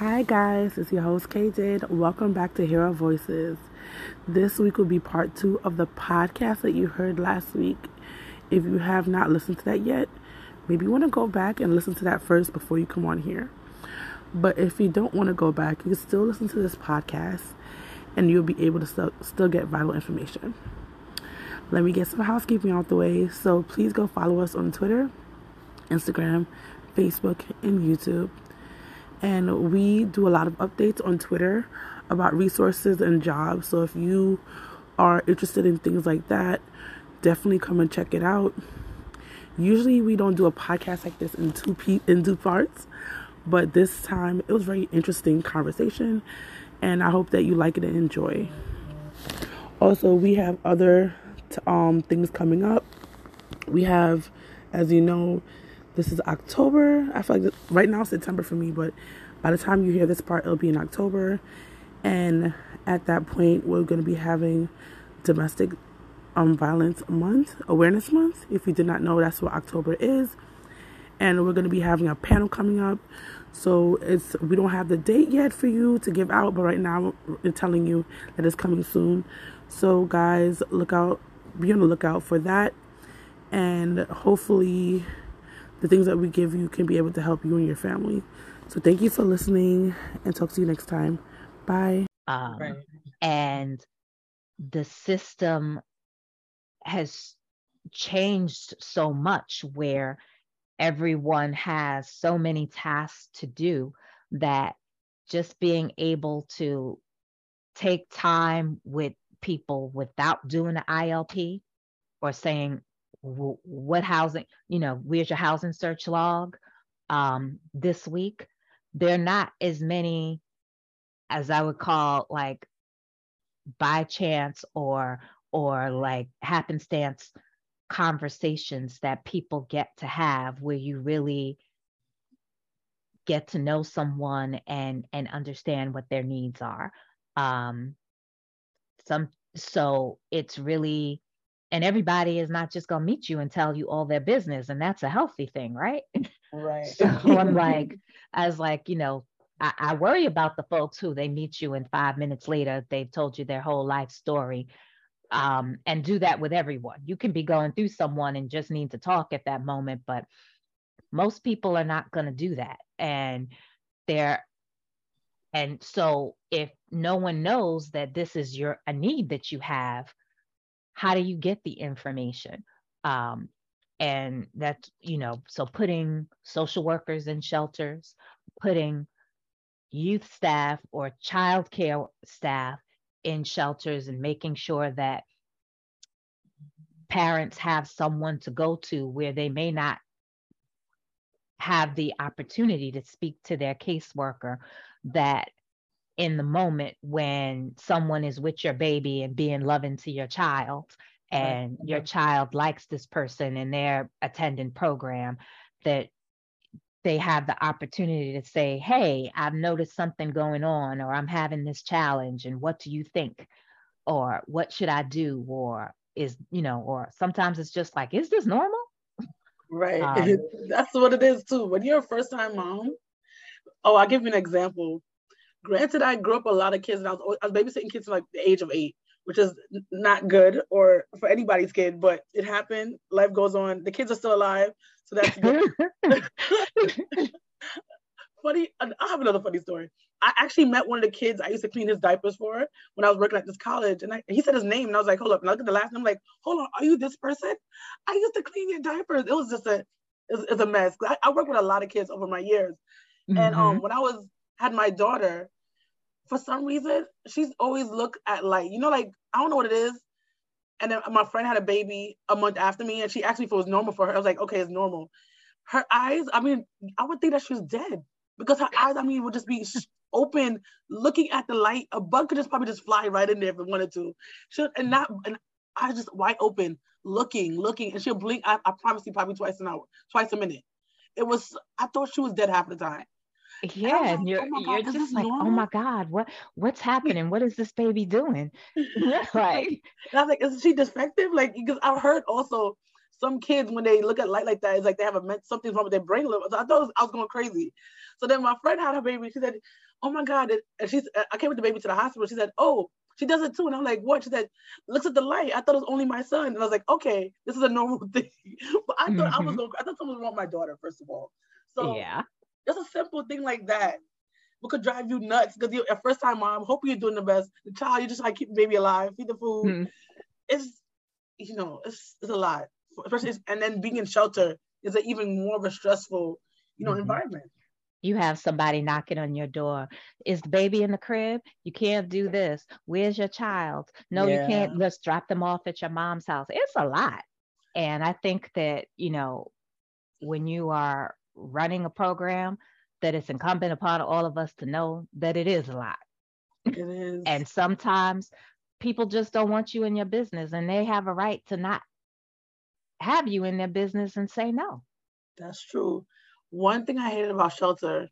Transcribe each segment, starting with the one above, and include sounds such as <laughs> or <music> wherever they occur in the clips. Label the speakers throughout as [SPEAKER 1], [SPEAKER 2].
[SPEAKER 1] Hi guys, it's your host K Did. Welcome back to Hero Voices. This week will be part two of the podcast that you heard last week. If you have not listened to that yet, maybe you want to go back and listen to that first before you come on here. But if you don't want to go back, you can still listen to this podcast and you'll be able to still, still get vital information. Let me get some housekeeping out the way. So please go follow us on Twitter, Instagram, Facebook, and YouTube and we do a lot of updates on Twitter about resources and jobs. So if you are interested in things like that, definitely come and check it out. Usually we don't do a podcast like this in two pe- in two parts, but this time it was very interesting conversation and I hope that you like it and enjoy. Also, we have other t- um things coming up. We have as you know this is October. I feel like right now September for me, but by the time you hear this part, it'll be in October. And at that point, we're going to be having domestic um, violence month, awareness month. If you did not know, that's what October is. And we're going to be having a panel coming up. So it's we don't have the date yet for you to give out, but right now we're telling you that it's coming soon. So guys, look out, be on the lookout for that, and hopefully the things that we give you can be able to help you and your family. So thank you for listening and talk to you next time. Bye.
[SPEAKER 2] Um, right. And the system has changed so much where everyone has so many tasks to do that just being able to take time with people without doing an ILP or saying, what housing, you know, where's your housing search log um, this week? There are not as many as I would call like by chance or or like happenstance conversations that people get to have where you really get to know someone and and understand what their needs are um some so it's really and everybody is not just going to meet you and tell you all their business and that's a healthy thing right? <laughs>
[SPEAKER 3] Right.
[SPEAKER 2] So i'm like i was like you know I, I, worry about the folks who they meet you and five minutes later they've told you their whole life story um, and do that with everyone. You can be going through someone and just need to talk at that moment but most people are not going to do that and they're and so if no one knows that this is your a need that you have how do you get the information? Um, and that's you know so putting social workers in shelters putting youth staff or child care staff in shelters and making sure that parents have someone to go to where they may not have the opportunity to speak to their caseworker that in the moment when someone is with your baby and being loving to your child and right. your child likes this person and they're attending program that they have the opportunity to say hey i've noticed something going on or i'm having this challenge and what do you think? Or what should i do? Or is you know or sometimes it's just like is this normal?
[SPEAKER 3] Right. Um, <laughs> that's what it is too. When you're a first time mom oh i'll give you an example Granted, I grew up a lot of kids, and I was, I was babysitting kids from like the age of eight, which is not good or for anybody's kid, but it happened. Life goes on. The kids are still alive, so that's good. <laughs> <laughs> funny. I have another funny story. I actually met one of the kids I used to clean his diapers for when I was working at this college, and I, he said his name, and I was like, "Hold up!" And I looked at the last name, I'm like, "Hold on, are you this person?" I used to clean your diapers. It was just a, it's, it's a mess. I, I worked with a lot of kids over my years, mm-hmm. and um, when I was had my daughter, for some reason, she's always looked at like, you know, like I don't know what it is. And then my friend had a baby a month after me, and she asked me if it was normal for her. I was like, okay, it's normal. Her eyes, I mean, I would think that she was dead because her eyes, I mean, would just be open, looking at the light. A bug could just probably just fly right in there if it wanted to. She and not and eyes just wide open, looking, looking, and she'll blink. I, I promise you, probably twice an hour, twice a minute. It was. I thought she was dead half the time
[SPEAKER 2] yeah and, and you're oh you're just like normal? oh my god what what's <laughs> happening what is this baby doing <laughs>
[SPEAKER 3] like and i was like is she defective like because i've heard also some kids when they look at light like that, it's like they have a something's wrong with their brain. So I thought was, I was going crazy. So then my friend had her baby. She said, "Oh my god!" And she's I came with the baby to the hospital. She said, "Oh." She does it too. And I'm like, what? She said, looks at the light. I thought it was only my son. And I was like, okay, this is a normal <laughs> thing. but I thought mm-hmm. I was mm-hmm. going, I thought someone was wrong my daughter, first of all. So yeah, just a simple thing like that what could drive you nuts because you're a first time mom, hoping you're doing the best. The child, you just like keep the baby alive, feed the food. Mm-hmm. It's you know, it's it's a lot. Especially and then being in shelter is an even more of a stressful, you know, mm-hmm. environment.
[SPEAKER 2] You have somebody knocking on your door. Is the baby in the crib? You can't do this. Where's your child? No, yeah. you can't just drop them off at your mom's house. It's a lot. And I think that, you know, when you are running a program, that it's incumbent upon all of us to know that it is a lot.
[SPEAKER 3] It is.
[SPEAKER 2] and sometimes people just don't want you in your business and they have a right to not have you in their business and say no.
[SPEAKER 3] That's true. One thing I hated about shelter,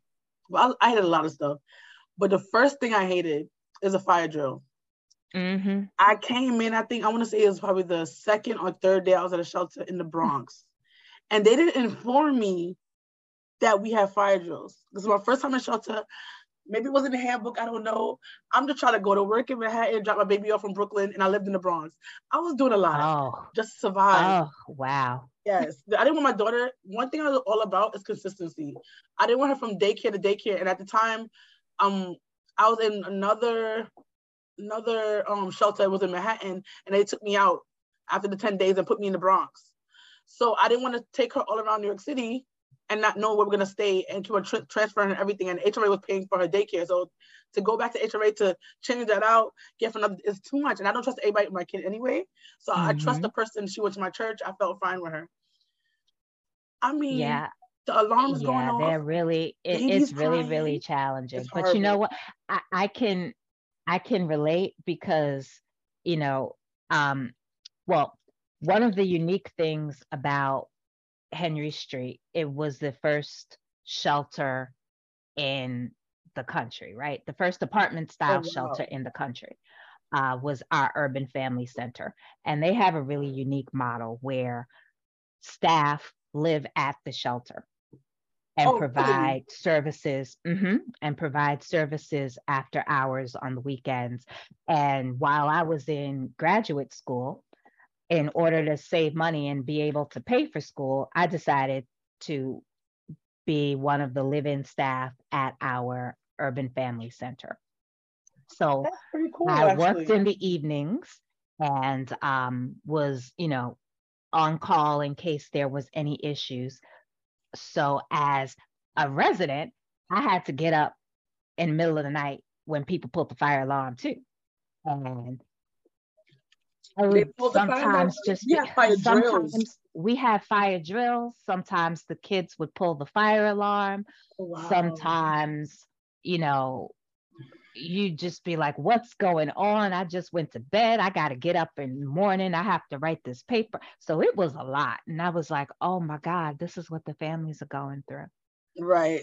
[SPEAKER 3] well, I hated a lot of stuff, but the first thing I hated is a fire drill. Mm-hmm. I came in, I think I want to say it was probably the second or third day I was at a shelter in the Bronx. and they didn't inform me that we have fire drills. This is my first time in shelter. Maybe it wasn't in the handbook. I don't know. I'm just trying to go to work in Manhattan, drop my baby off from Brooklyn, and I lived in the Bronx. I was doing a lot oh. just to survive.
[SPEAKER 2] Oh, wow.
[SPEAKER 3] Yes. I didn't want my daughter. One thing I was all about is consistency. I didn't want her from daycare to daycare. And at the time, um, I was in another another um shelter. It was in Manhattan, and they took me out after the 10 days and put me in the Bronx. So I didn't want to take her all around New York City and not know where we're gonna stay and keep on tra- transferring everything. And HRA was paying for her daycare, so to go back to HRA to change that out, get another is too much. And I don't trust anybody with my kid anyway. So mm-hmm. I trust mm-hmm. the person. She went to my church. I felt fine with her. I mean,
[SPEAKER 2] yeah.
[SPEAKER 3] The alarms
[SPEAKER 2] yeah,
[SPEAKER 3] going off.
[SPEAKER 2] They're really, it, it's really, crying. really challenging. It's but you know what? I, I can, I can relate because, you know, um, well, one of the unique things about Henry Street. It was the first shelter in the country, right? The first apartment style oh, wow. shelter in the country uh, was our urban family center. And they have a really unique model where staff live at the shelter and oh, provide services mm-hmm, and provide services after hours on the weekends. And while I was in graduate school, in order to save money and be able to pay for school, I decided to be one of the live-in staff at our urban family center. So
[SPEAKER 3] cool,
[SPEAKER 2] I
[SPEAKER 3] actually.
[SPEAKER 2] worked in the evenings and um, was, you know, on call in case there was any issues. So as a resident, I had to get up in the middle of the night when people put the fire alarm too. And sometimes just
[SPEAKER 3] yeah, fire <laughs>
[SPEAKER 2] sometimes
[SPEAKER 3] drills.
[SPEAKER 2] we had fire drills. Sometimes the kids would pull the fire alarm.
[SPEAKER 3] Oh, wow.
[SPEAKER 2] Sometimes, you know, you just be like, what's going on? I just went to bed. I got to get up in the morning. I have to write this paper. So it was a lot. And I was like, oh my God, this is what the families are going through.
[SPEAKER 3] Right.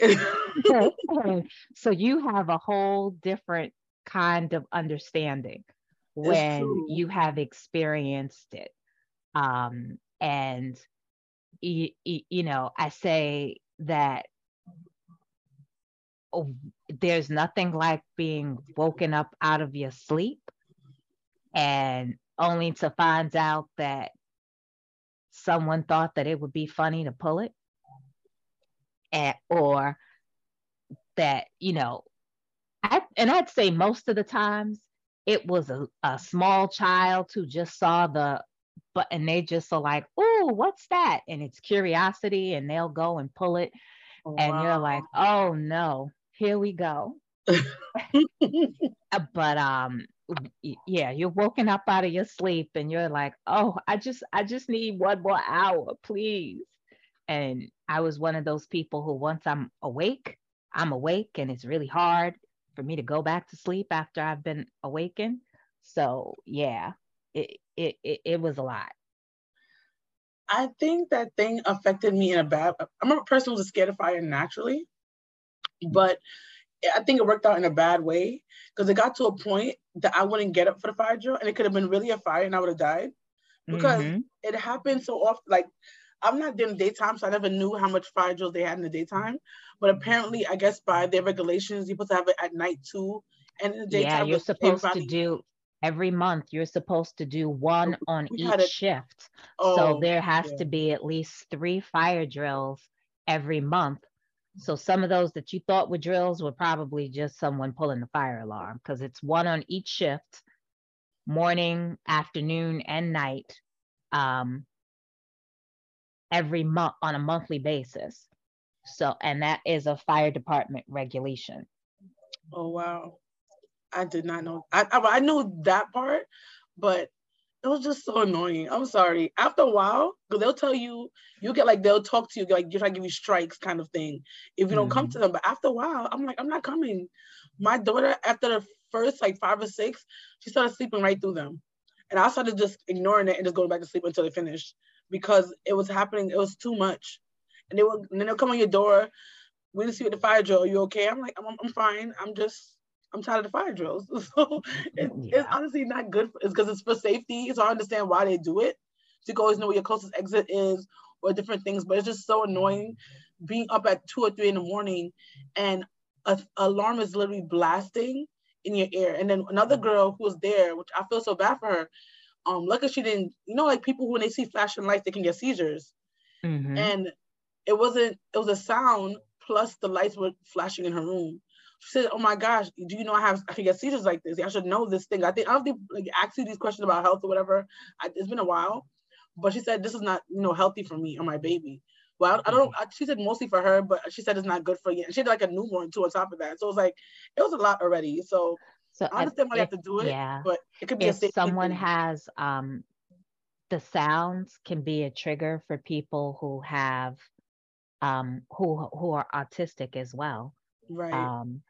[SPEAKER 3] <laughs> <laughs>
[SPEAKER 2] so you have a whole different kind of understanding when you have experienced it. Um, and, you, you know, I say that oh, there's nothing like being woken up out of your sleep and only to find out that someone thought that it would be funny to pull it and, or that you know I, and i'd say most of the times it was a, a small child who just saw the but and they just are like, oh, what's that? And it's curiosity, and they'll go and pull it. Oh, and wow. you're like, oh no, here we go. <laughs> Uh, but um yeah you're woken up out of your sleep and you're like oh i just i just need one more hour please and i was one of those people who once i'm awake i'm awake and it's really hard for me to go back to sleep after I've been awakened. So yeah, it it it, it was a lot.
[SPEAKER 3] I think that thing affected me in a bad. I'm a person who's scared of fire naturally, but I think it worked out in a bad way because it got to a point that I wouldn't get up for the fire drill, and it could have been really a fire, and I would have died. because mm-hmm. it happened so often. Like I'm not doing daytime, so I never knew how much fire drills they had in the daytime. But apparently, I guess by their regulations, you're supposed to have it at night too, and in the daytime.
[SPEAKER 2] Yeah, you're supposed everybody... to do every month. You're supposed to do one on we each a... shift. Oh, so there has yeah. to be at least three fire drills every month. So some of those that you thought were drills were probably just someone pulling the fire alarm because it's one on each shift, morning, afternoon, and night. Um, every month on a monthly basis. So, and that is a fire department regulation.
[SPEAKER 3] Oh, wow. I did not know. I, I, I knew that part, but it was just so annoying. I'm sorry. After a while, because they'll tell you, you get like, they'll talk to you, like, you try to give you strikes kind of thing if you don't mm-hmm. come to them. But after a while, I'm like, I'm not coming. My daughter, after the first like five or six, she started sleeping right through them. And I started just ignoring it and just going back to sleep until they finished because it was happening. It was too much. And they will, and then they'll come on your door. We didn't see what the fire drill. Are you okay? I'm like, I'm, I'm fine. I'm just, I'm tired of the fire drills. <laughs> So it, yeah. it's honestly not good. For, it's because it's for safety. So I understand why they do it. So you can always know where your closest exit is or different things. But it's just so annoying being up at two or three in the morning and a, alarm is literally blasting in your ear. And then another girl who was there, which I feel so bad for her, um, luckily she didn't, you know, like people when they see flashing lights, they can get seizures. Mm-hmm. And it wasn't, it was a sound plus the lights were flashing in her room. She said, "Oh my gosh, do you know I have I can get seizures like this? I should know this thing. I think I don't think like ask you these questions about health or whatever. I, it's been a while, but she said this is not you know healthy for me or my baby. Well, I, I don't. I, she said mostly for her, but she said it's not good for you. And she had like a newborn too on top of that. So it was like it was a lot already. So so I understand why you have to do it. Yeah. But it could be
[SPEAKER 2] if someone has um the sounds can be a trigger for people who have um who who are autistic as well.
[SPEAKER 3] Right.
[SPEAKER 2] Um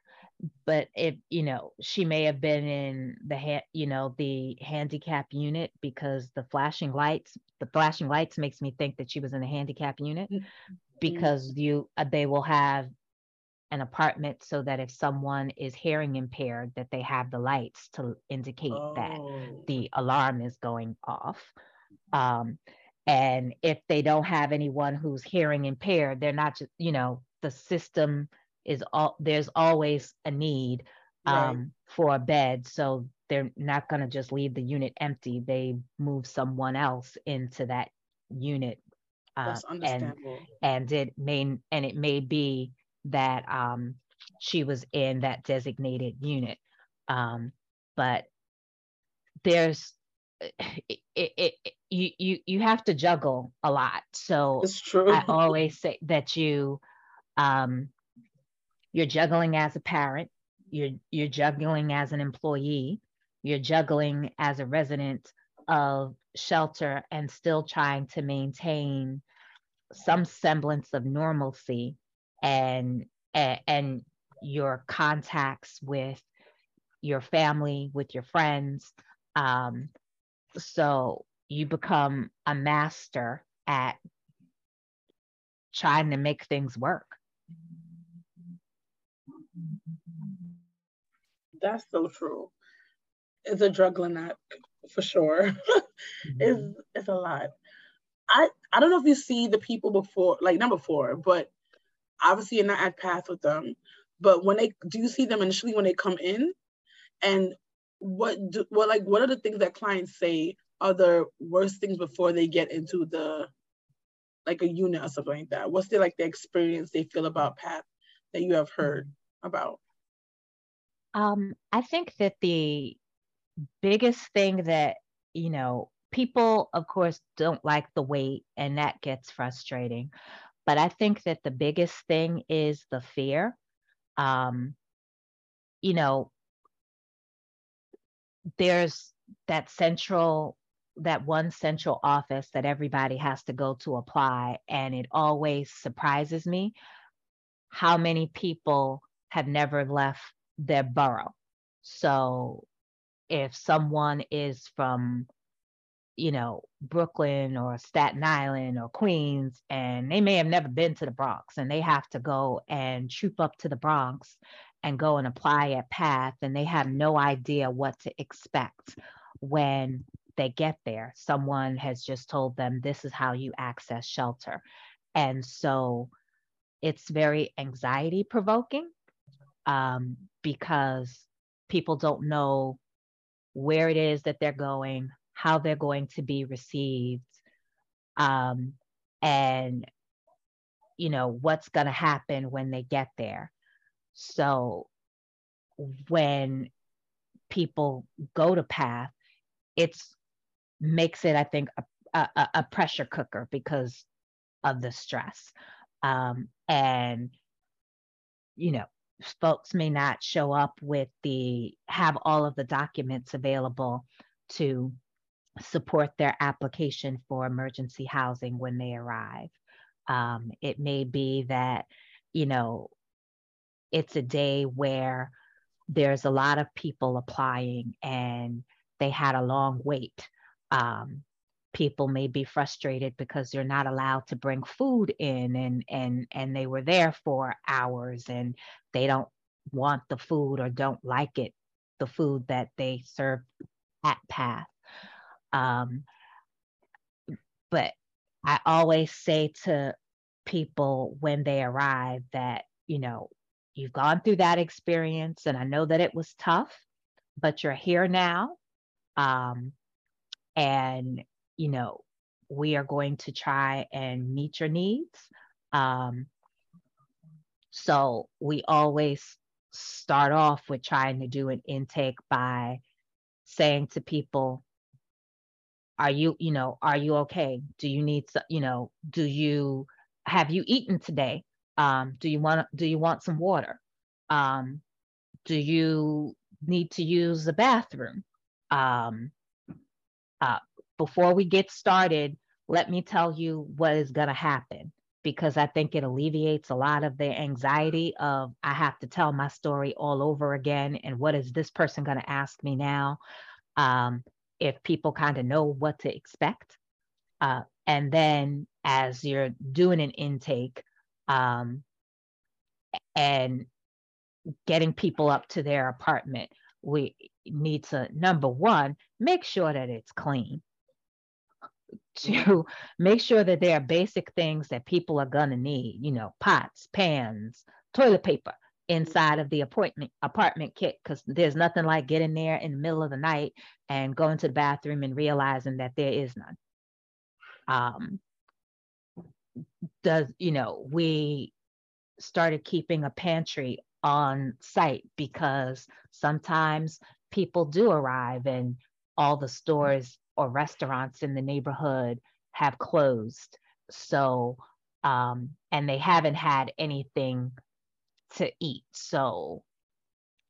[SPEAKER 2] but if you know she may have been in the ha- you know the handicap unit because the flashing lights the flashing lights makes me think that she was in a handicap unit mm-hmm. because you uh, they will have an apartment so that if someone is hearing impaired that they have the lights to indicate oh. that the alarm is going off um, and if they don't have anyone who's hearing impaired they're not just you know the system is all there's always a need um, right. for a bed so they're not going to just leave the unit empty they move someone else into that unit uh, and and it may and it may be that um, she was in that designated unit. Um, but there's it, it, it, you you you have to juggle a lot. So
[SPEAKER 3] it's true.
[SPEAKER 2] I always say that you um, you're juggling as a parent, you're you're juggling as an employee, you're juggling as a resident of shelter and still trying to maintain some semblance of normalcy and and your contacts with your family with your friends um, so you become a master at trying to make things work.
[SPEAKER 3] That's so true. It's a juggling act for sure. <laughs> Mm-hmm. it's it's a lot. I i don't know if you see the people before like not before but obviously you're not at path with them but when they do you see them initially when they come in? And what do what like what are the things that clients say are the worst things before they get into the like a unit or something like that? What's the like the experience they feel about path that you have heard about?
[SPEAKER 2] Um i think that the biggest thing that you know people of course don't like the wait and that gets frustrating but I think that the biggest thing is the fear. Um, you know, there's that central, that one central office that everybody has to go to apply. And it always surprises me how many people have never left their borough. So if someone is from you know, Brooklyn or Staten Island or Queens, and they may have never been to the Bronx and they have to go and troop up to the Bronx and go and apply at PATH, and they have no idea what to expect when they get there. Someone has just told them this is how you access shelter. And so it's very anxiety provoking um, because people don't know where it is that they're going, how they're going to be received, um, and you know what's going to happen when they get there. So when people go to PATH, it's makes it, I think, a, a, a pressure cooker because of the stress. Um, and, you know, folks may not show up with the, have all of the documents available to support their application for emergency housing when they arrive. Um, it may be that, you know, it's a day where there's a lot of people applying and they had a long wait. Um, people may be frustrated because they're not allowed to bring food in and and and they were there for hours and they don't want the food or don't like it the food that they serve at path um, but i always say to people when they arrive that you know you've gone through that experience and i know that it was tough but you're here now. Um, and you know we are going to try and meet your needs. Um, so we always start off with trying to do an intake by saying to people are you you know are you okay do you need you know do you have you eaten today um, do you want do you want some water um, do you need to use the bathroom um, uh, before we get started, let me tell you what is going to happen because I think it alleviates a lot of the anxiety of I have to tell my story all over again. And what is this person going to ask me now? Um, if people kind of know what to expect. Uh, and then as you're doing an intake um, and getting people up to their apartment, we need to number one make sure that it's clean <laughs> to make sure that there are basic things that people are going to need you know pots pans toilet paper inside of the appointment apartment kit because there's nothing like getting there in the middle of the night and going to the bathroom and realizing that there is none um does you know we started keeping a pantry on site because sometimes people do arrive and all the stores or restaurants in the neighborhood have closed. So, um, and they haven't had anything to eat. So,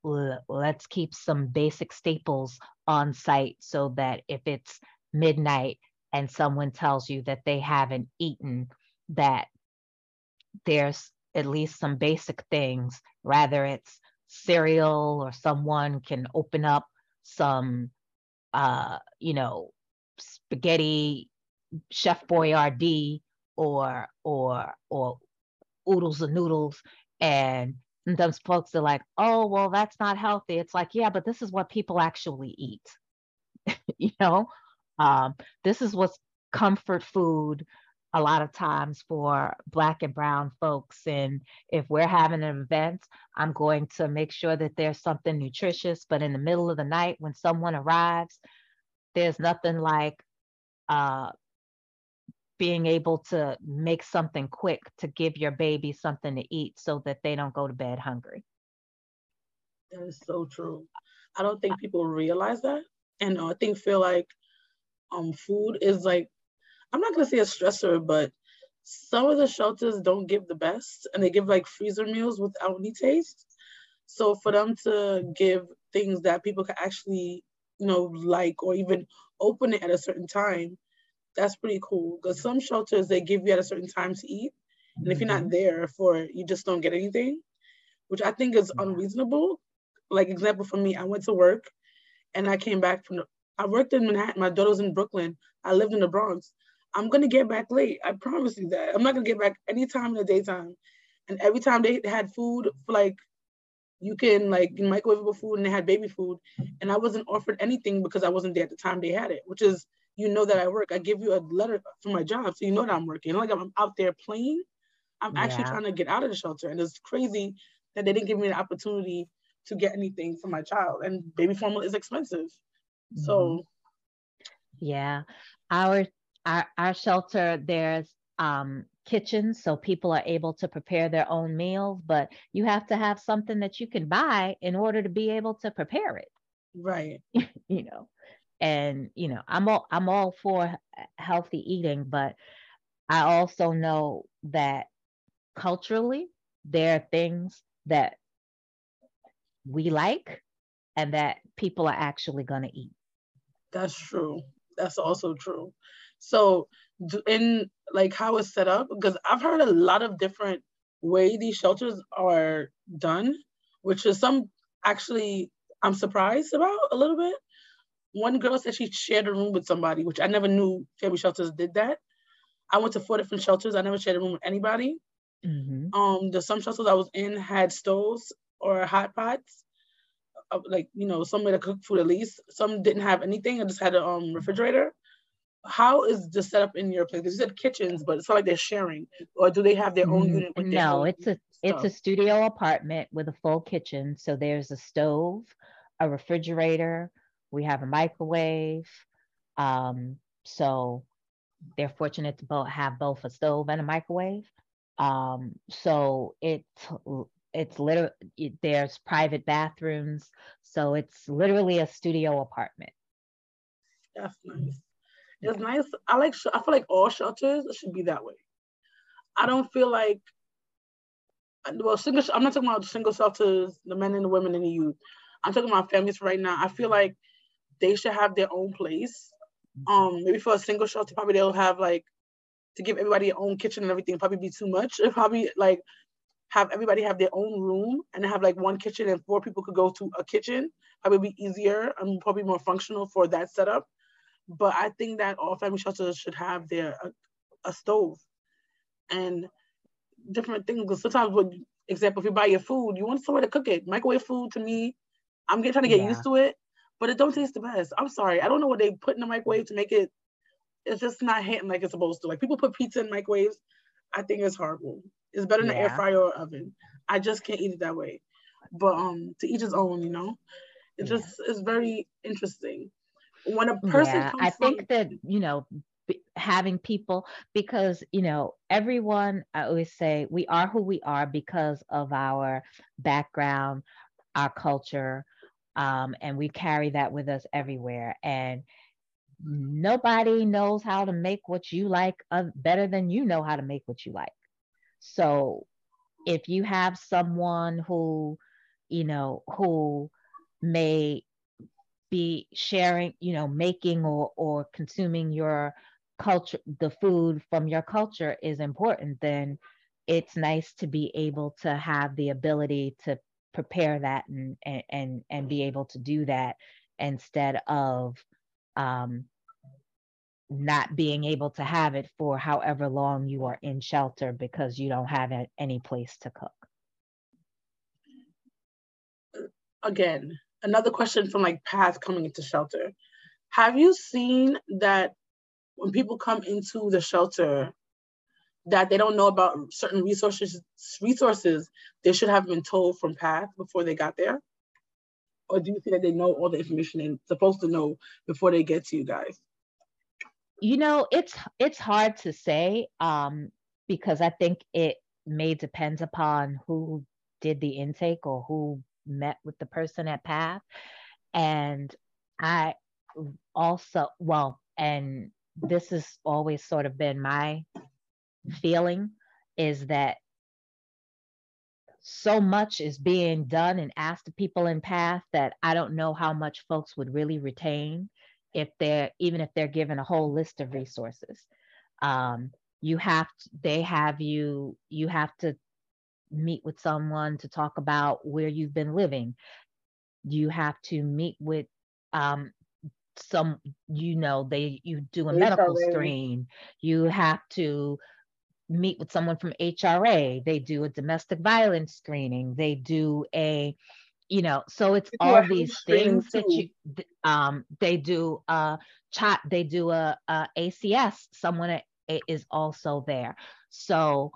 [SPEAKER 2] l- let's keep some basic staples on site so that if it's midnight and someone tells you that they haven't eaten, that there's at least some basic things, rather it's cereal or someone can open up some uh you know spaghetti chef boyardee or or or oodles and noodles and those folks are like oh well that's not healthy. It's like yeah but this is what people actually eat. <laughs> You know? Um, this is what's comfort food a lot of times for black and brown folks and if we're having an event i'm going to make sure that there's something nutritious but in the middle of the night when someone arrives there's nothing like uh, being able to make something quick to give your baby something to eat so that they don't go to bed hungry.
[SPEAKER 3] That is so true. I don't think people realize that. And uh, i think feel like um food is like I'm not gonna say a stressor, but some of the shelters don't give the best and they give like freezer meals without any taste. So for them to give things that people can actually, you know, like or even open it at a certain time, that's pretty cool. Because some shelters they give you at a certain time to eat. And if you're not mm-hmm. there for you just don't get anything, which I think is unreasonable. Like example for me, I went to work and I came back from the, I worked in Manhattan. My daughter was in Brooklyn. I lived in the Bronx. I'm gonna get back late. I promise you that. I'm not gonna get back anytime in the daytime. And every time they had food for like you can like microwavable food and they had baby food and i wasn't offered anything because i wasn't there at the time they had it which is you know that i work. I give you a letter for my job so you know that i'm working. Like i'm out there playing. I'm yeah. actually trying to get out of the shelter and it's crazy that they didn't give me the opportunity to get anything for my child and baby formula is expensive. Mm-hmm. so
[SPEAKER 2] yeah. Our our, our shelter there's um kitchens so people are able to prepare their own meals but you have to have something that you can buy in order to be able to prepare it.
[SPEAKER 3] Right. <laughs>
[SPEAKER 2] You know and you know i'm all i'm all for healthy eating but i also know that culturally there are things that we like and that people are actually going to eat.
[SPEAKER 3] That's true. That's also true. So in like how it's set up because I've heard a lot of different way these shelters are done, which is some actually I'm surprised about a little bit. One girl said she shared a room with somebody, which I never knew family shelters did that. I went to four different shelters. I never shared a room with anybody. Mm-hmm. Um, the some shelters I was in had stoves or hot pots, uh, like you know, some way to cook food at least. Some didn't have anything. I just had a um refrigerator how is the setup in your place? You said kitchens, but it's not like they're sharing, or do they have their own unit?
[SPEAKER 2] no, it's a stuff? it's a studio apartment with a full kitchen. So there's a stove, a refrigerator. We have a microwave. Um, so they're fortunate to both have both a stove and a microwave. Um, so it it's literally there's private bathrooms. So it's literally a studio apartment.
[SPEAKER 3] That's nice. It's nice. I like. I feel like all shelters should be that way. I don't feel like. Well, single. I'm not talking about single shelters, the men and the women and the youth. I'm talking about families right now. I feel like they should have their own place. Um, maybe for a single shelter, probably they'll have like to give everybody their own kitchen and everything. Probably be too much. It <laughs> probably like have everybody have their own room and have like one kitchen and four people could go to a kitchen. Probably be easier and probably more functional for that setup. But I think that all family shelters should have their a, a stove and different things. Because sometimes, for example, if you buy your food, you want somewhere to cook it. Microwave food to me, I'm getting trying to get yeah. used to it, but it don't taste the best. I'm sorry, I don't know what they put in the microwave to make it. It's just not hitting like it's supposed to. Like people put pizza in microwaves, I think it's horrible. It's better in yeah. the air fryer or oven. I just can't eat it that way. But um, to each his own, you know. It yeah. just is very interesting when a person yeah,
[SPEAKER 2] I think that you know having people because you know everyone I always say we are who we are because of our background, our culture, um, and we carry that with us everywhere. And nobody knows how to make what you like uh, better than you know how to make what you like. So if you have someone who, you know, who may be sharing, you know, making or or consuming your culture, the food from your culture is important, then it's nice to be able to have the ability to prepare that and and and be able to do that instead of um, not being able to have it for however long you are in shelter because you don't have any place to cook.
[SPEAKER 3] Again, another question from like Path coming into shelter. Have you seen that when people come into the shelter that they don't know about certain resources resources they should have been told from path before they got there? Or do you think that they know all the information they're supposed to know before they get to you guys?
[SPEAKER 2] You know, it's it's hard to say um, because I think it may depend upon who did the intake or who met with the person at Path. And I also, well, and this has always sort of been my feeling is that so much is being done and asked of people in path that I don't know how much folks would really retain if they're even if they're given a whole list of resources. Um, you have to, they have you you have to meet with someone to talk about where you've been living. You have to meet with um, some, you know, they you do a medical screen. You have to meet with someone from HRA, they do a domestic violence screening, they do a you know so it's all these things that you um they do a chat they do a, a acs someone is also there. So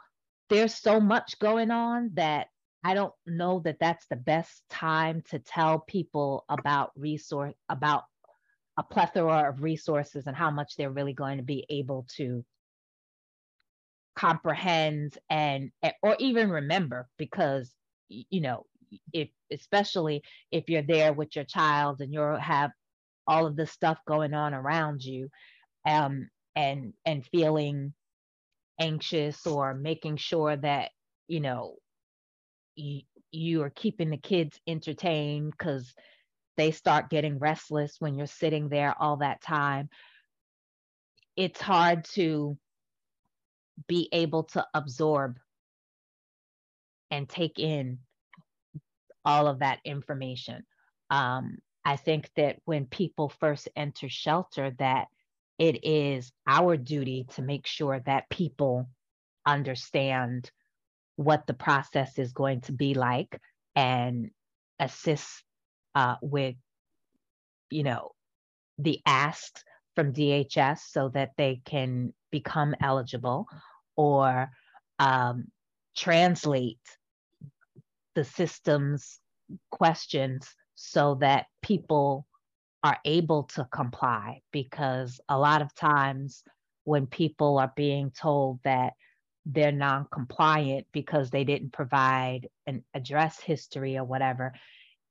[SPEAKER 2] there's so much going on that i don't know that that's the best time to tell people about resource about a plethora of resources and how much they're really going to be able to comprehend and or even remember because you know if especially if you're there with your child and you have all of this stuff going on around you um and and feeling anxious or making sure that you know you, you are keeping the kids entertained because they start getting restless when you're sitting there all that time it's hard to be able to absorb and take in all of that information. Um, I think that when people first enter shelter, that it is our duty to make sure that people understand what the process is going to be like and assist uh, with, you know, the asks from DHS so that they can become eligible or um, translate the system's questions so that people are able to comply. Because a lot of times when people are being told that they're non-compliant because they didn't provide an address history or whatever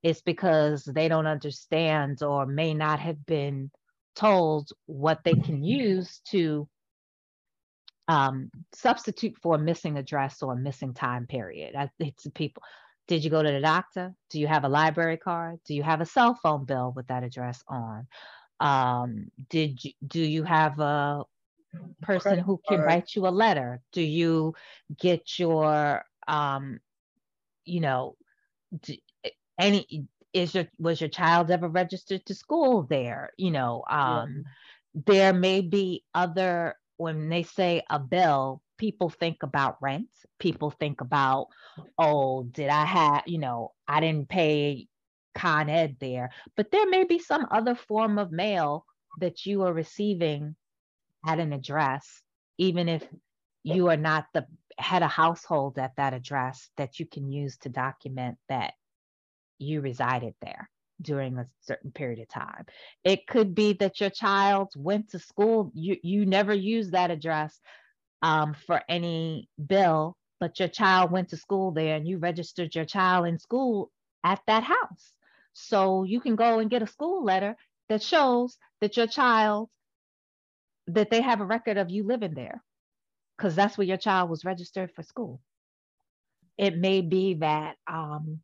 [SPEAKER 2] it's because they don't understand or may not have been told what they can use to um, substitute for a missing address or a missing time period. I, it's people did you go to the doctor? Do you have a library card? Do you have a cell phone bill with that address on? Um, did you do you have a person who can write you a letter? Do you get your um, you know, do, any is your was your child ever registered to school there? You know, um, yeah. there may be other when they say a bill, people think about rent. People think about, oh, did I have, you know, I didn't pay Con Ed there. But there may be some other form of mail that you are receiving at an address, even if you are not the head of household at that address that you can use to document that you resided there during a certain period of time. It could be that your child went to school, you, you never used that address, um, for any bill, but your child went to school there and you registered your child in school at that house. So you can go and get a school letter that shows that your child, that they have a record of you living there, because that's where your child was registered for school. It may be that, um,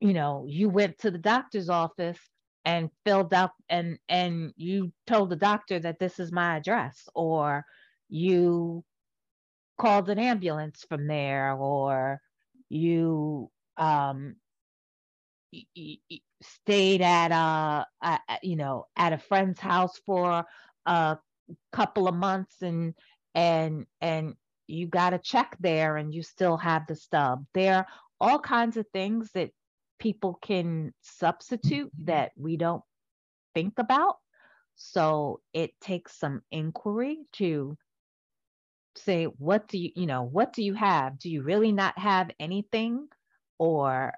[SPEAKER 2] you know, you went to the doctor's office and filled out and and you told the doctor that this is my address or you called an ambulance from there or you um stayed at a, a, you know at a friend's house for a couple of months and and and you got a check there and you still have the stub. There are all kinds of things that people can substitute that we don't think about. So it takes some inquiry to say what do you you know what do you have? Do you really not have anything? Or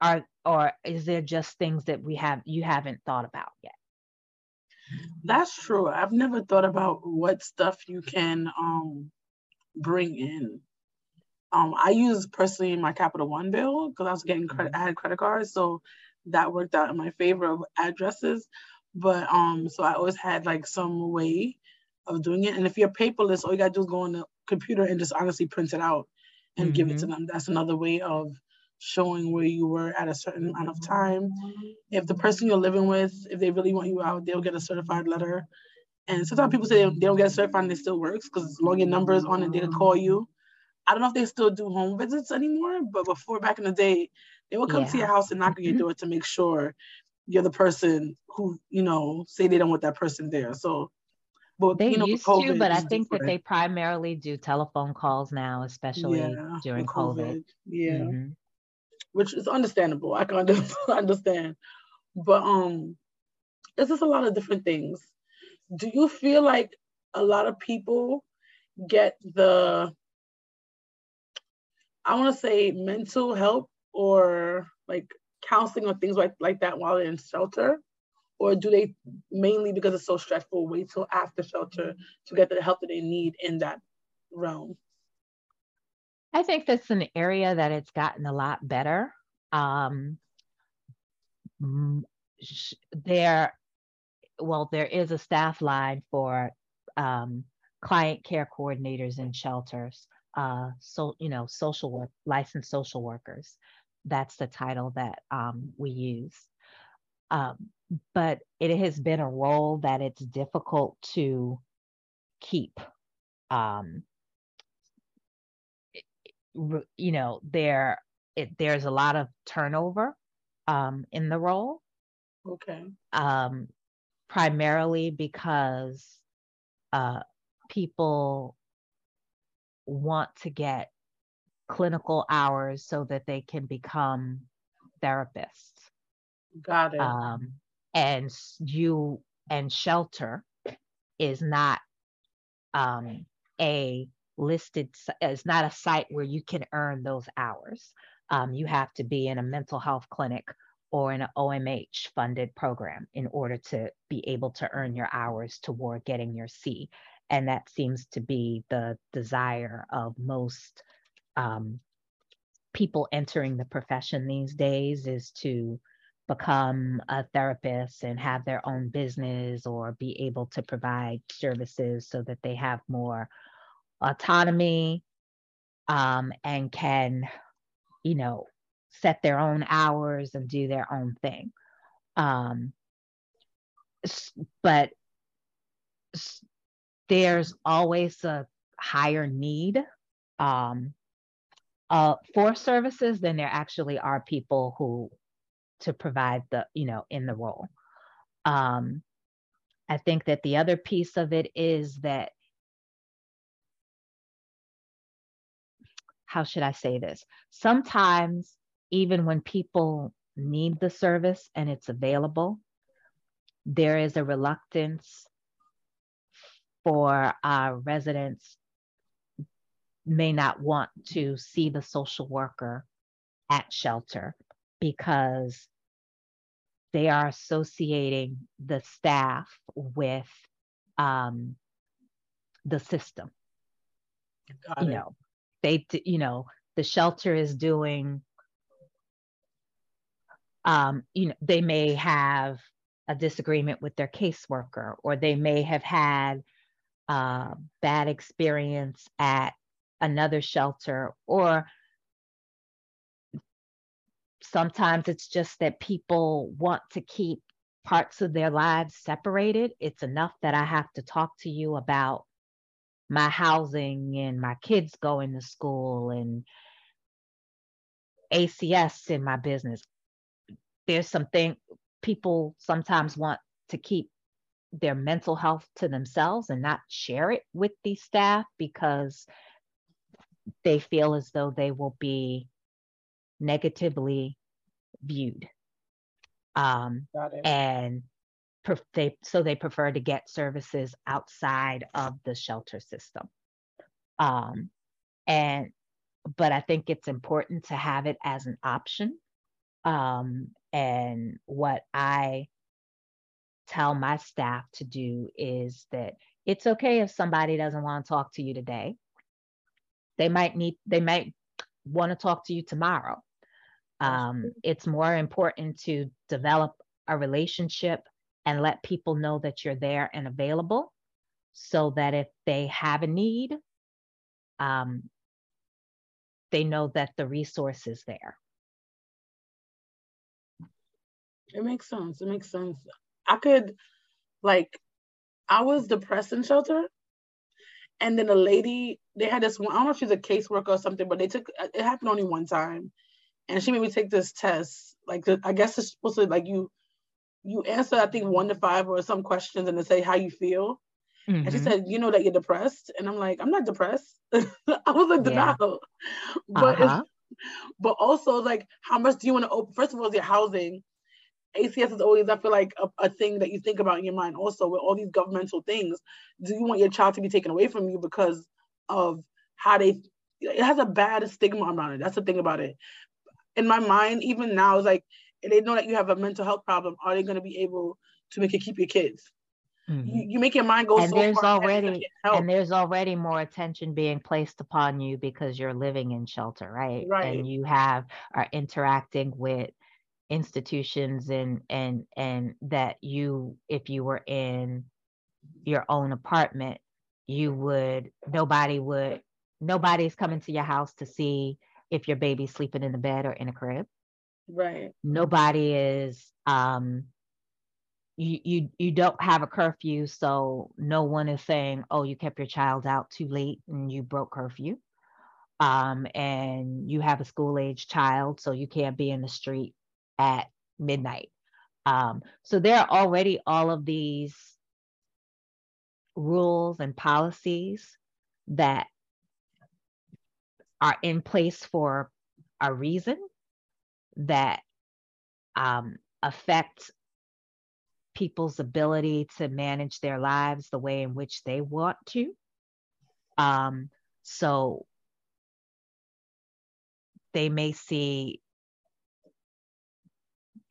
[SPEAKER 2] are or is there just things that we have you haven't thought about yet?
[SPEAKER 3] That's true. I've never thought about what stuff you can um bring in um i use personally my capital one bill because i was getting credit mm-hmm. i had credit cards so that worked out in my favor of addresses but um so i always had like some way of doing it. And if you're paperless, all you gotta do is go on the computer and just honestly print it out and mm-hmm. give it to mm-hmm. them. That's another way of showing where you were at a certain amount of time. If the person you're living with, if they really want you out, they'll get a certified letter. And sometimes people say they don't get certified and it still works because as long as your number is on it, they can call you. I don't know if they still do home visits anymore, but before back in the day, they would come yeah. to your house and knock on your door to make sure you're the person who, you know, say they don't want that person there. So But
[SPEAKER 2] They
[SPEAKER 3] you know,
[SPEAKER 2] used to, but I think that they primarily do telephone calls now, especially
[SPEAKER 3] yeah
[SPEAKER 2] during
[SPEAKER 3] with
[SPEAKER 2] COVID.
[SPEAKER 3] Yeah,
[SPEAKER 2] Mhm.
[SPEAKER 3] which is understandable. I can <laughs> understand, but um, it's just a lot of different things. Do you feel like a lot of people get the I want to say mental help or like counseling or things like like that while they're in shelter? Or do they mainly because it's so stressful wait till after shelter to get the help that they need in that realm?
[SPEAKER 2] I think that's an area that it's gotten a lot better. Um, there, well, there is a staff line for um, client care coordinators in shelters. Uh, so you know, social work, licensed social workers. That's the title that um, we use. Um, but it has been a role that it's difficult to keep. Um, you know there it, there's a lot of turnover um, in the role
[SPEAKER 3] Okay.
[SPEAKER 2] um, primarily because uh, people want to get clinical hours so that they can become therapists
[SPEAKER 3] Got it.
[SPEAKER 2] um, and you and shelter is not um, a listed it's not a site where you can earn those hours um, you have to be in a mental health clinic or in an omh funded program in order to be able to earn your hours toward getting your c and that seems to be the desire of most um, people entering the profession these days is to become a therapist and have their own business or be able to provide services so that they have more autonomy um, and can, you know, set their own hours and do their own thing. Um, but there's always a higher need um, uh, for services than there actually are people who to provide the, you know, in the role. Um, I think that the other piece of it is that how should I say this? Sometimes, even when people need the service and it's available, there is a reluctance for our residents may not want to see the social worker at shelter because they are associating the staff with um, the system
[SPEAKER 3] Got
[SPEAKER 2] you
[SPEAKER 3] it.
[SPEAKER 2] know they you know the shelter is doing um you know they may have a disagreement with their caseworker or they may have had a bad experience at another shelter or sometimes it's just that people want to keep parts of their lives separated it's enough that i have to talk to you about my housing and my kids going to school and ACS in my business. There's something people sometimes want to keep their mental health to themselves and not share it with the staff because they feel as though they will be negatively viewed. Um, and they so they prefer to get services outside of the shelter system. Um and but i think it's important to have it as an option. Um and what i tell my staff to do is that it's okay if somebody doesn't want to talk to you today they might need they might want to talk to you tomorrow um, it's more important to develop a relationship and let people know that you're there and available so that if they have a need um, they know that the resource is there
[SPEAKER 3] It makes sense. It makes sense. I could, like, I was depressed in shelter, and then a lady, they had this one. I don't know if she's a caseworker or something, but they took it happened only one time, and she made me take this test. Like, I guess it's supposed to like you, you answer I think one to five or some questions, and to say how you feel, Mm-hmm. And she mm-hmm. said, You know that you're depressed? And I'm like, I'm not depressed. <laughs> I was like, denial. Yeah. But uh-huh. but also like how much do you want to open first of all, is your housing. ACS is always, I feel like, a, a, thing that you think about in your mind. Also, with all these governmental things, do you want your child to be taken away from you because of how they? It has a bad stigma around it. That's the thing about it. In my mind, even now, it's like they know that you have a mental health problem. Are they going to be able to make you keep your kids? Mm-hmm. You, you, make your mind go
[SPEAKER 2] and
[SPEAKER 3] so
[SPEAKER 2] there's already and there's already more attention being placed upon you because you're living in shelter right
[SPEAKER 3] right
[SPEAKER 2] and you have are interacting with institutions and and and that you if you were in your own apartment you would nobody would nobody's coming to your house to see if your baby's sleeping in the bed or in a crib.
[SPEAKER 3] Right.
[SPEAKER 2] Nobody is um you you you don't have a curfew so no one is saying oh you kept your child out too late and you broke curfew. Um and you have a school age child so you can't be in the street at midnight um so there are already all of these rules and policies that are in place for a reason that um, affect people's ability to manage their lives the way in which they want to. Um, so they may see,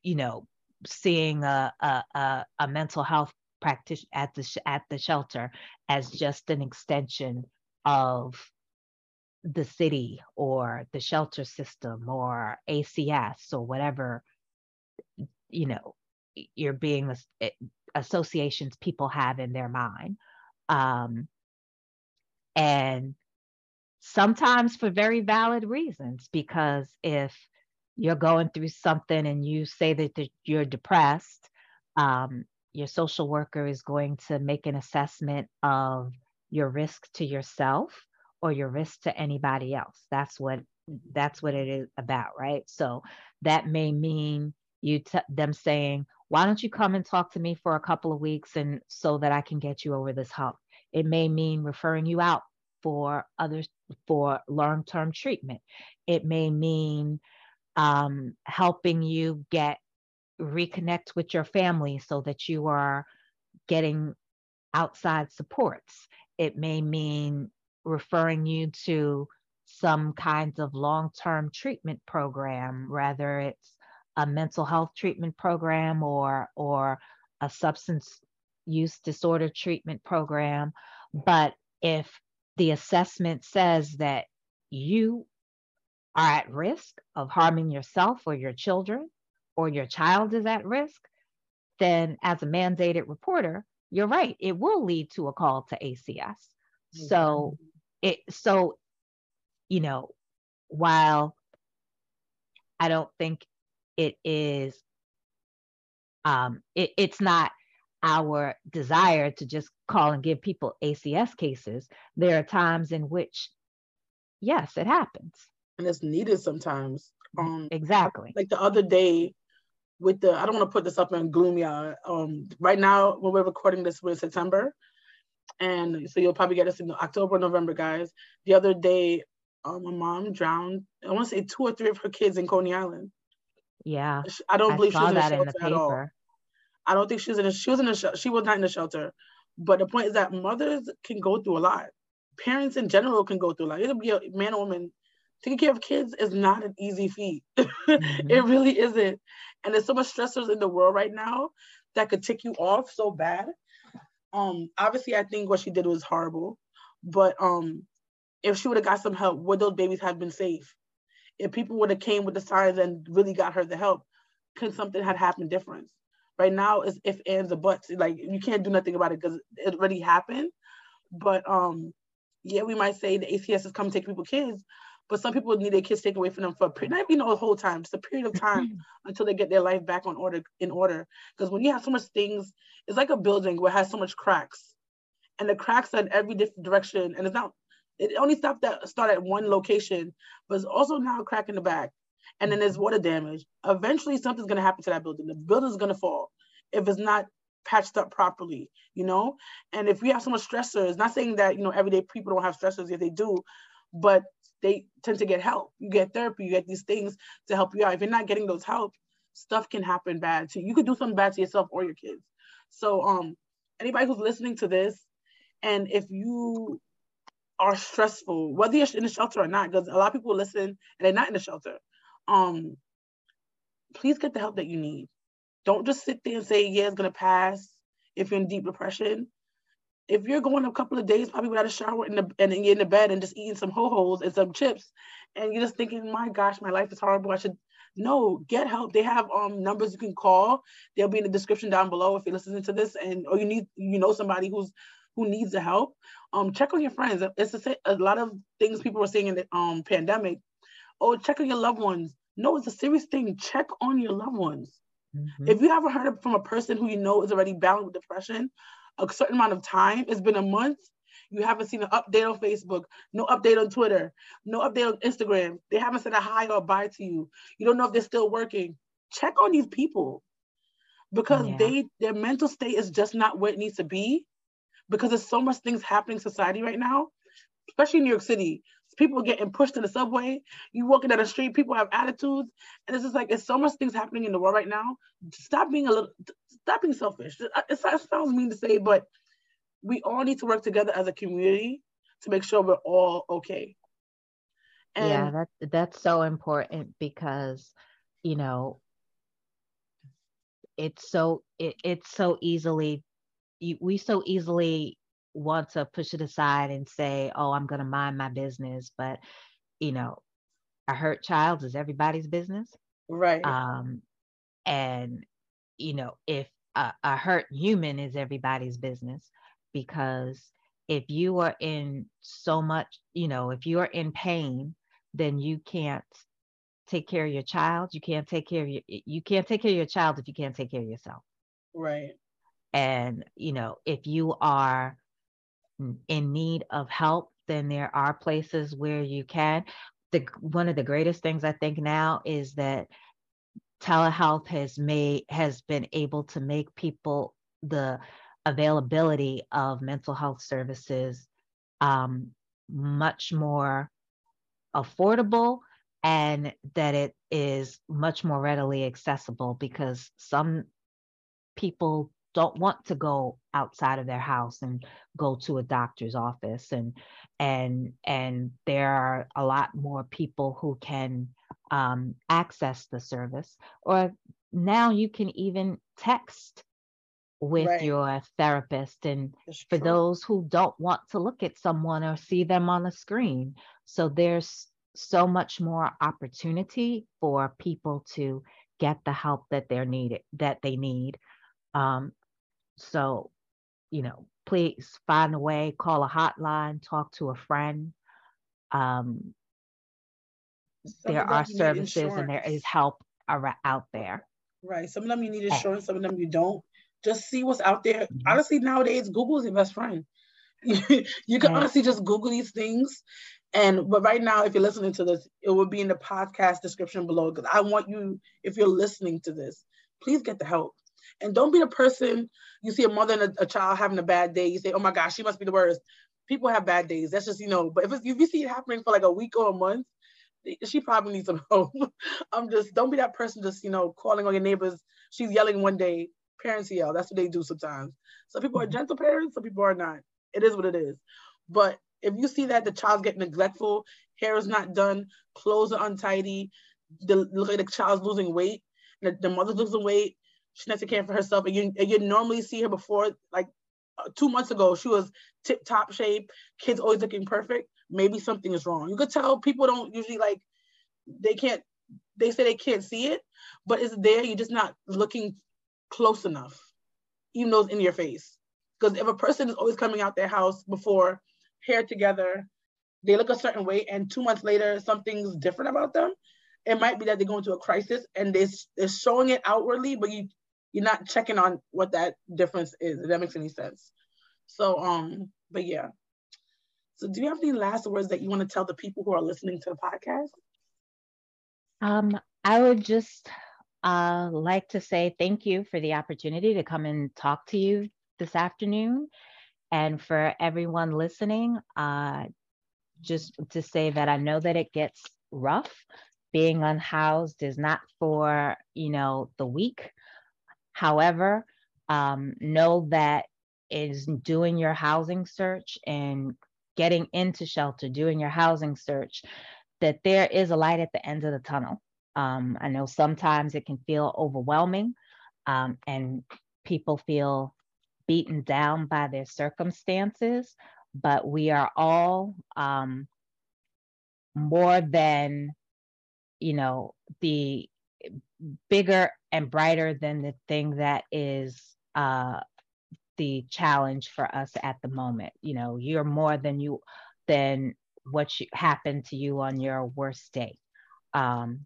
[SPEAKER 2] you know, seeing a, a, a, mental health practitioner at the at the shelter as just an extension of the city or the shelter system or ACS or whatever you know you're being eh, associations people have in their mind. Um, and sometimes for very valid reasons, because if you're going through something and you say that you're depressed, um, your social worker is going to make an assessment of your risk to yourself or your risk to anybody else. That's what that's what it is about, right? So that may mean you t- them saying, why don't you come and talk to me for a couple of weeks and so that I can get you over this hump? It may mean referring you out for others for long-term treatment. It may mean um, helping you get reconnect with your family so that you are getting outside supports. It may mean referring you to some kinds of long-term treatment program, whether it's a mental health treatment program or or a substance use disorder treatment program but if the assessment says that you are at risk of harming yourself or your children or your child is at risk then as a mandated reporter you're right it will lead to a call to ACS mm-hmm. so it so you know while I don't think it is um, it, it's not our desire to just call and give people ACS cases. There are times in which, yes, it happens.
[SPEAKER 3] And it's needed sometimes.
[SPEAKER 2] Um, exactly.
[SPEAKER 3] Like the other day with the, I don't want to put this up in gloomy. Uh, um, right now, when we're recording this, we're in September. And so you'll probably get us in October, November, guys. The other day, um, my mom drowned, I want to say two or three of her kids in Coney Island.
[SPEAKER 2] Yeah.
[SPEAKER 3] I don't believe I she's in a shelter in at all. I don't think she's in a she was in a she was not in a shelter. But the point is that mothers can go through a lot. Parents in general can go through a lot. It'll be a man or woman. Taking care of kids is not an easy feat. <laughs> Mm-hmm. it really isn't. And there's so much stressors in the world right now that could tick you off so bad. Um, obviously I think what she did was horrible. But um if she would have got some help, would those babies have been safe? if people would have came with the signs and really got her the help, could something had happened different? Right now, it's if ands or buts. Like you can't do nothing about it because it already happened. But um, yeah, we might say the ACS has come to take people kids, but some people need their kids taken away from them for a period, not even the whole time, just a period of time <laughs> until they get their life back on order in order. Because when you have so much things, it's like a building where it has so much cracks, and the cracks are in every different direction, and it's not it only stopped that start at one location, but it's also now a crack in the back. And then there's water damage. Eventually, something's gonna happen to that building. The building's gonna fall if it's not patched up properly, you know? And if we have so much stressors, not saying that, you know, everyday people don't have stressors, if they do, but they tend to get help. You get therapy, you get these things to help you out. If you're not getting those help, stuff can happen bad to you. You could do something bad to yourself or your kids. So um anybody who's listening to this, and if you are stressful, whether you're in the shelter or not, because a lot of people listen and they're not in the shelter. Um, please get the help that you need. Don't just sit there and say, yeah, it's gonna pass if you're in deep depression. If you're going a couple of days, probably without a shower in the, and you're in the bed and just eating some ho-hos and some chips, and you're just thinking, my gosh, my life is horrible. I should no get help. They have um numbers you can call. They'll be in the description down below if you're listening to this, and or you need you know somebody who's who needs the help. Um, check on your friends. It's a, a lot of things people were saying in the um pandemic. Oh, check on your loved ones. No, it's a serious thing. Check on your loved ones. Mm-hmm. If you ever heard from a person who you know is already bound with depression, a certain amount of time, it's been a month, you haven't seen an update on Facebook, no update on Twitter, no update on Instagram. They haven't said a hi or a bye to you. You don't know if they're still working. Check on these people because yeah. they their mental state is just not where it needs to be because there's so much things happening in society right now, especially in New York City people getting pushed in the subway. You walking down the street, people have attitudes, and it's just like it's so much things happening in the world right now. Stop being a little, stop being selfish. It, sounds mean to say, but we all need to work together as a community to make sure we're all okay.
[SPEAKER 2] And yeah, that that's so important because you know it's so it, it's so easily we so easily want to push it aside and say, oh, I'm going to mind my business. But, you know, a hurt child is everybody's business.
[SPEAKER 3] Right.
[SPEAKER 2] Um, and, you know, if a, a hurt human is everybody's business, because if you are in so much, you know, if you are in pain, then you can't take care of your child. You can't take care of your, you can't take care of your child if you can't take care of yourself.
[SPEAKER 3] Right.
[SPEAKER 2] And, you know, if you are in need of help, then there are places where you can. The one of the greatest things I think now is that telehealth has made has been able to make people the availability of mental health services um, much more affordable and that it is much more readily accessible because some people don't want to go outside of their house and go to a doctor's office. And and and there are a lot more people who can um, access the service. Or now you can even text with right. your therapist. And for those who don't want to look at someone or see them on the screen. So there's so much more opportunity for people to get the help that they're needed that they need. Um, so, you know, please find a way, call a hotline, talk to a friend. Um, there are services and there is help out there.
[SPEAKER 3] Right. Some of them you need insurance, some of them you don't. Just see what's out there. Mm-hmm. Honestly, nowadays Google is your best friend. <laughs> you can honestly just Google these things. And but right now, if you're listening to this, it will be in the podcast description below. Because I want you, if you're listening to this, please get the help. And don't be the person you see a mother and a, a, child having a bad day. You say, "Oh my gosh, she must be the worst." People have bad days. That's just you know. But if, if you see it happening for like a week or a month, she probably needs some <laughs> help. I'm just don't be that person just you know calling on your neighbors. She's yelling one day. Parents yell. That's what they do sometimes. Some people are mm-hmm. gentle parents. Some people are not. It is what it is. But if you see that the child's getting neglectful, hair is not done, clothes are untidy, the look like the child's losing weight, the, the mother's losing weight, she to care for herself. And you, you normally see her before, like uh, two months ago, she was tip top shape. Kids always looking perfect. Maybe something is wrong. You could tell people don't usually like, they can't, they say they can't see it, but it's there. You're just not looking close enough, even though it's in your face. Because if a person is always coming out their house before hair together, they look a certain way, and two months later, something's different about them. It might be that they go into a crisis and they, they're showing it outwardly, but you you're not checking on what that difference is, if that makes any sense. So, um, but yeah. So do you have any last words that you want to tell the people who are listening to the podcast?
[SPEAKER 2] Um, I would just uh, like to say thank you for the opportunity to come and talk to you this afternoon. And for everyone listening, uh, just to say that I know that it gets rough. Being unhoused is not for, you know, the weak. However, um, know that is doing your housing search and getting into shelter, doing your housing search, that there is a light at the end of the tunnel. Um, I know sometimes it can feel overwhelming um, and people feel beaten down by their circumstances, but we are all um, more than, you know, the bigger and brighter than the thing that is uh, the challenge for us at the moment. You know, you're more than you than what you, happened to you on your worst day. Um,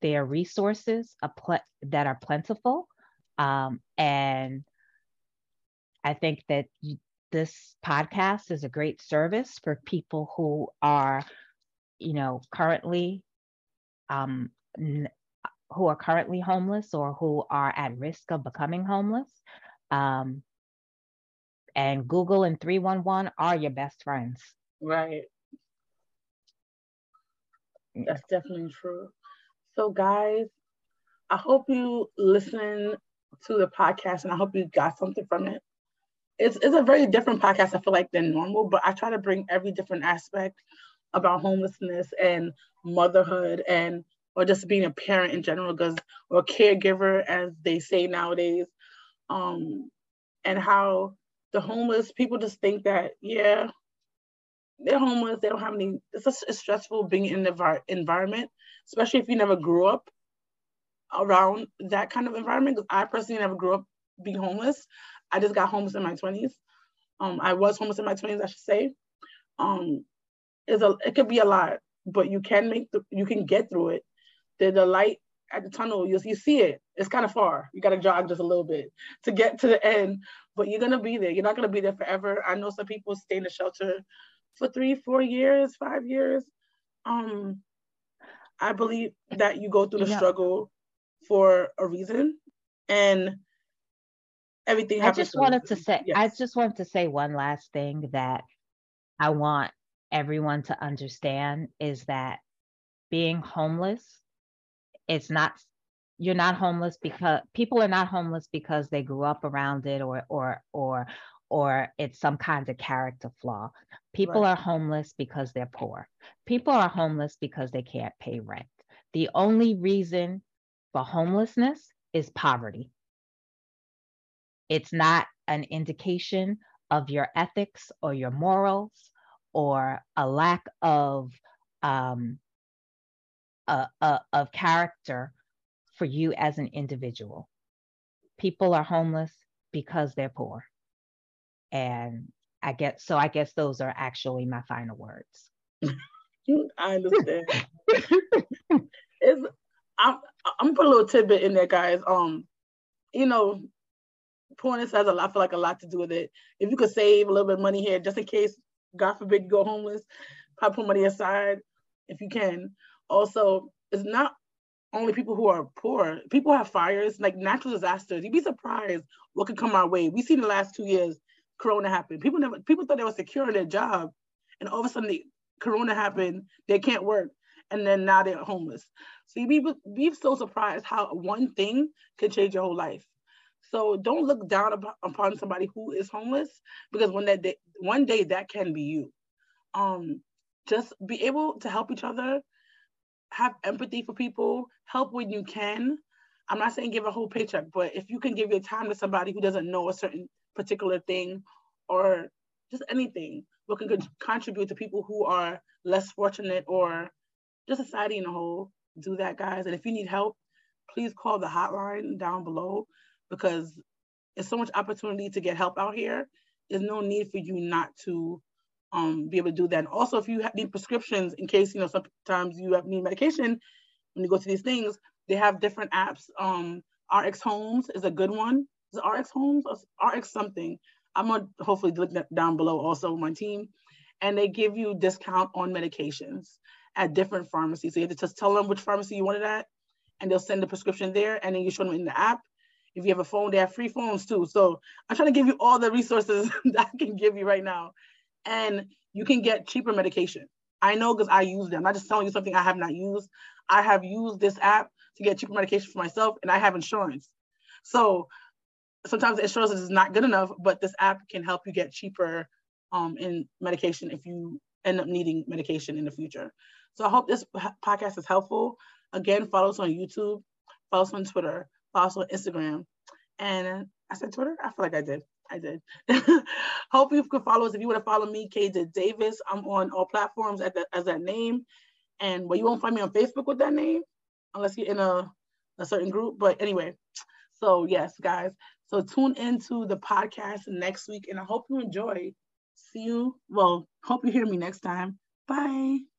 [SPEAKER 2] there are resources pl- that are plentiful, um, and I think that you, this podcast is a great service for people who are, you know, currently um, who are currently homeless or who are at risk of becoming homeless. Um, and Google and 311 are your best friends.
[SPEAKER 3] Right. That's definitely true. So, guys, I hope you listen to the podcast and I hope you got something from it. It's, it's a very different podcast, I feel like, than normal, but I try to bring every different aspect about homelessness and motherhood and or just being a parent in general because or caregiver as they say nowadays um and how the homeless people just think that yeah they're homeless they don't have any it's just it's stressful being in the environment especially if you never grew up around that kind of environment i personally never grew up being homeless. I just got homeless in my 20s um i was homeless in my 20s i should say. Um is a it could be a lot but you can make you can get through it the, the light at the tunnel, you, you see it. It's kind of far. You got to jog just a little bit to get to the end, but you're going to be there. You're not going to be there forever. I know some people stay in the shelter for three, four years, five years. Um, I believe that you go through the yeah. struggle for a reason and everything
[SPEAKER 2] I just wanted to say, yes. I just wanted to say one last thing that I want everyone to understand is that being homeless it's not you're not homeless because people are not homeless because they grew up around it or or or or it's some kind of character flaw. People right. are homeless because they're poor. People are homeless because they can't pay rent. The only reason for homelessness is poverty. It's not an indication of your ethics or your morals or a lack of um, uh, of character for you as an individual. People are homeless because they're poor. And I guess so I guess those are actually my final words. <laughs>
[SPEAKER 3] I understand. it's I'm I'm put a little tidbit in there, guys. Um, you know, porn has a lot, I feel like a lot to do with it. If you could save a little bit of money here, just in case, God forbid, you go homeless, probably put money aside if you can also it's not only people who are poor. People have fires, like natural disasters. You'd be surprised what could come our way. We've seen the last two years, Corona happened. People never people thought they were secure in their job, and all of a sudden Corona happened, they can't work, and then now they're homeless. So you'd be be so surprised how one thing can change your whole life. So don't look down upon somebody who is homeless because when that day, one day that can be you. Um, just be able to help each other have empathy for people, help when you can. I'm not saying give a whole paycheck, but if you can give your time to somebody who doesn't know a certain particular thing or just anything, what can contribute to people who are less fortunate or just society in a whole, do that, guys. And if you need help, please call the hotline down below because there's so much opportunity to get help out here. There's no need for you not to um, be able to do that. And also, if you need prescriptions, in case you know sometimes you have need medication, when you go to these things, they have different apps. Um, RX Homes is a good one. Is RX Homes or RX something? I'm gonna hopefully look that down below also my team, and they give you discount on medications at different pharmacies. So you have to just tell them which pharmacy you want it at, and they'll send the prescription there, and then you show them in the app. If you have a phone, they have free phones too. So I'm trying to give you all the resources <laughs> that I can give you right now, and you can get cheaper medication. I know because I use them. I'm not just telling you something I have not used. I have used this app to get cheaper medication for myself, and I have insurance. So sometimes insurance is not good enough, but this app can help you get cheaper um, in medication if you end up needing medication in the future. So I hope this podcast is helpful. Again, follow us on YouTube, follow us on Twitter, follow us on Instagram. And I said Twitter? I feel like I did. I did. <laughs> hope you could follow us. If you want to follow me, KJ Davis, I'm on all platforms at as that name. And well, you won't find me on Facebook with that name unless you're in a, a certain group. But anyway, so yes, guys. So tune into the podcast next week, and I hope you enjoy. See you. Well, hope you hear me next time. Bye.